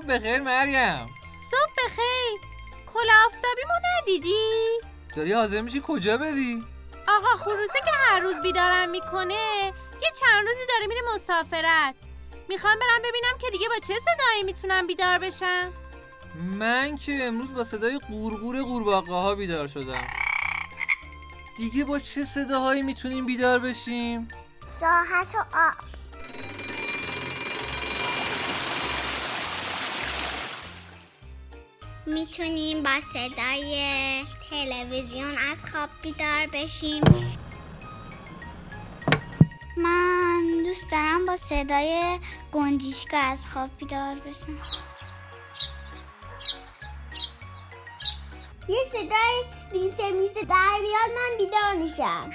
بخیر مریم صبح بخیر کل آفتابیمو ندیدی؟ داری حاضر میشی کجا بری؟ آقا خروسه که هر روز بیدارم می‌کنه یه چند روزی داره میره مسافرت می‌خوام برم ببینم که دیگه با چه صدایی می‌تونم بیدار بشم من که امروز با صدای قورقور قورباغه ها بیدار شدم دیگه با چه صداهایی می‌تونیم بیدار بشیم؟ ساحت و آب می‌تونیم با صدای تلویزیون از خواب بیدار بشیم. من دوست دارم با صدای گنجیشکا از خواب بیدار بشم. یه صدای ریسه میسه در بیاد من بیدار میشم.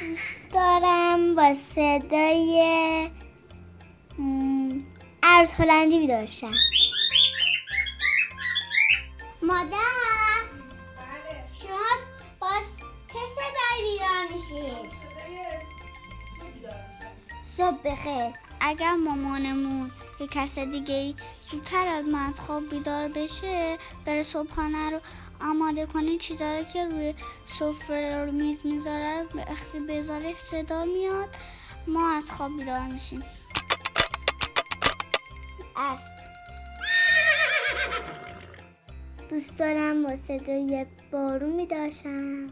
دوست دارم با صدای عرض هلندی بیدار شم. مادر. شما با چه صدایی بیدار میشید؟ صبح بخیر. اگر مامانمون یه کس دیگه ای زودتر از ما از خواب بیدار بشه بره صبحانه رو آماده کنه چیزایی که روی سفره رو میز می‌ذاره وقتی بذاره صدا میاد ما از خواب بیدار میشیم. اسب دوست دارم با صدای بارون میداشم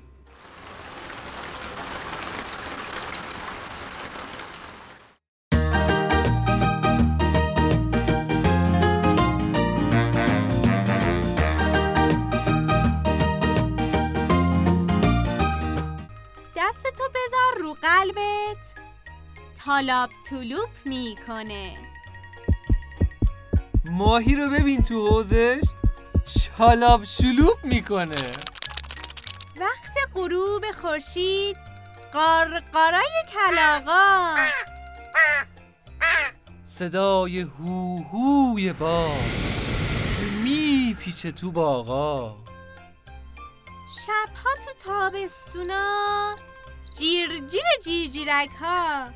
دستتو بذار رو قلبت. تالاب طلوب می‌کنه. ماهی رو ببین تو حوزش. شالاب شلوب می‌کنه. وقت غروب خورشید. قارقارای کلاغا. صدای هو هوی باد میپیچه تو باغا. شبها تو تابستونا. جیر جیر جیر جیرک ها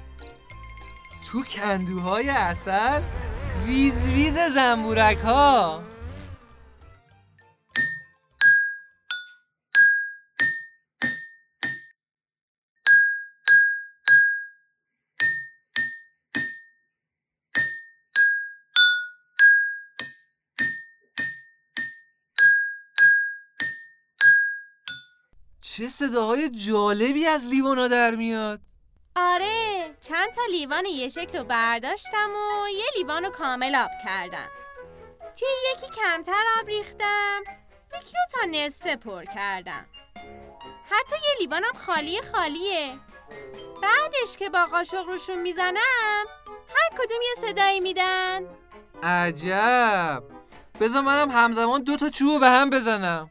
تو کندوهای اصل ویز ویز زنبورک ها چه صداهای جالبی از لیوانا در میاد. آره چند تا لیوان یه شکل رو برداشتم و یه لیوان رو کامل آب کردم. توی یکی کمتر آب ریختم یکی رو تا نصفه پر کردم. حتی یه لیوانم خالی خالیه. بعدش که با قاشق روشون می‌زنم هر کدوم یه صدایی میدن. عجب! بذار منم همزمان دو تا چوب به هم بزنم.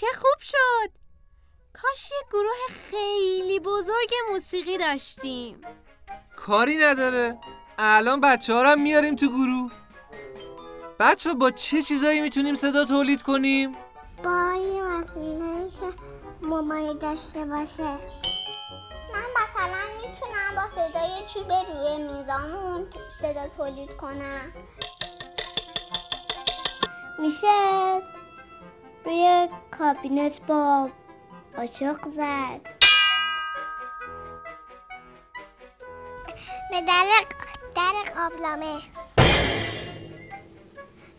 چه خوب شد. کاش یه گروه خیلی بزرگ موسیقی داشتیم. کاری نداره. الان بچه ها میاریم تو گروه. بچه با چه چیزایی می‌تونیم صدا تولید کنیم؟ با یه وسیله که موبایل داشته باشه. من مثلا می‌تونم با صدای چوب روی میزامون صدا تولید کنم. میشه؟ روی کابینت با قاشق زد. به در در قابلمه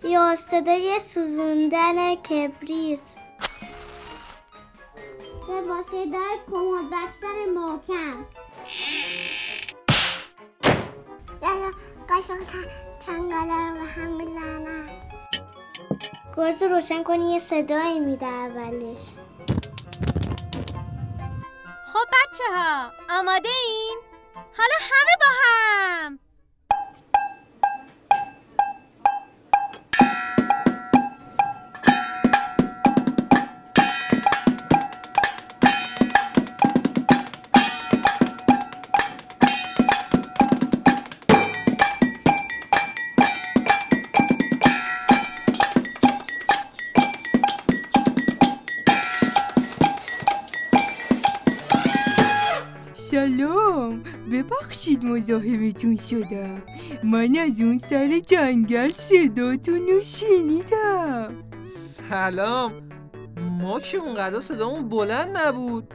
یا صدای سوزوندن کبریت. و با صدای کمد بستن محکم. در قاشق چنگاله رو هم می‌زنن گاز رو روشن کنی یه صدایی میده اولش خب بچه ها آماده این؟ ببخشید مزاحمتون شدم. من از اون سر جنگل صداتون رو شنیدم. سلام. ما که اونقدر صدامون بلند نبود.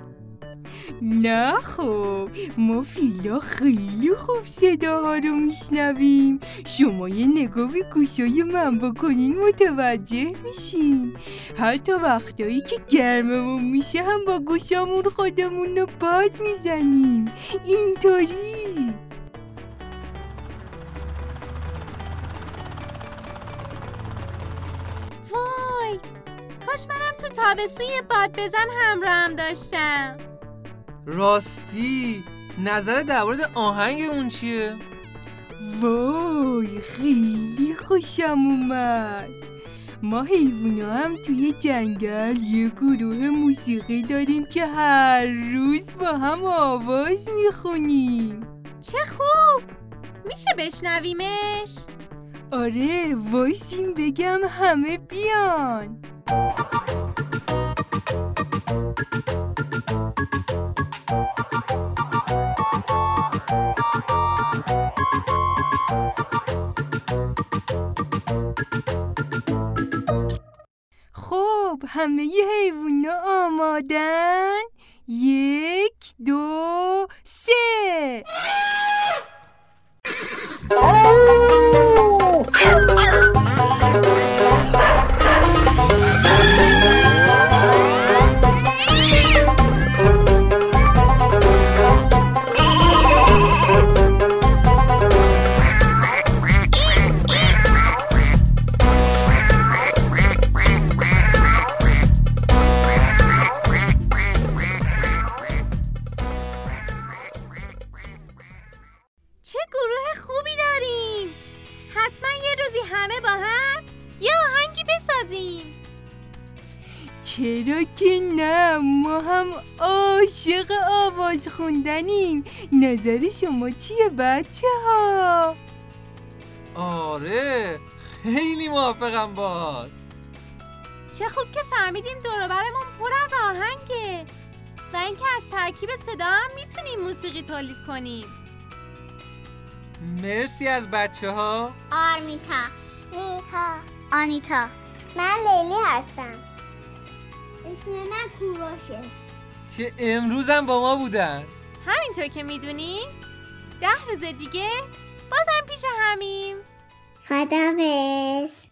نه خب ما فیلا خیلی خوب صداها رو میشنویم. شما یه نگاه به گوشای من بکنین متوجه میشین. حتی وقتایی که گرممون میشه هم با گوشامون خودمون رو باد می‌زنیم. اینطوری. وای کاش منم تو تابستون یه باد بزن همراهم داشتم. راستی نظر در مورد آهنگمون چیه؟ وای خیلی خوشم اومد. ما حیوونا هم توی جنگل یه گروه موسیقی داریم که هر روز با هم آواز می‌خونیم. چه خوب! میشه بشنویمش؟ آره وایسین بگم همه بیان. همه حیوونا آمادن؟ یک دو سه! بسازیم چرا که نه ما هم عاشق آواز خوندنیم. نظر شما چیه بچه ها؟ آره خیلی موافقم باهات. چه خوب که فهمیدیم دوروبرمون پر از آهنگه. و اینکه از ترکیب صدا هم می‌تونیم موسیقی تولید کنیم. مرسی از بچه ها آرمیتا نیتا آنیتا. من لیلی هستم. اسم من کوروشه. که امروزم با ما بودن. همینطور که می‌دونیم ده روز دیگه بازم پیش همیم. خدافز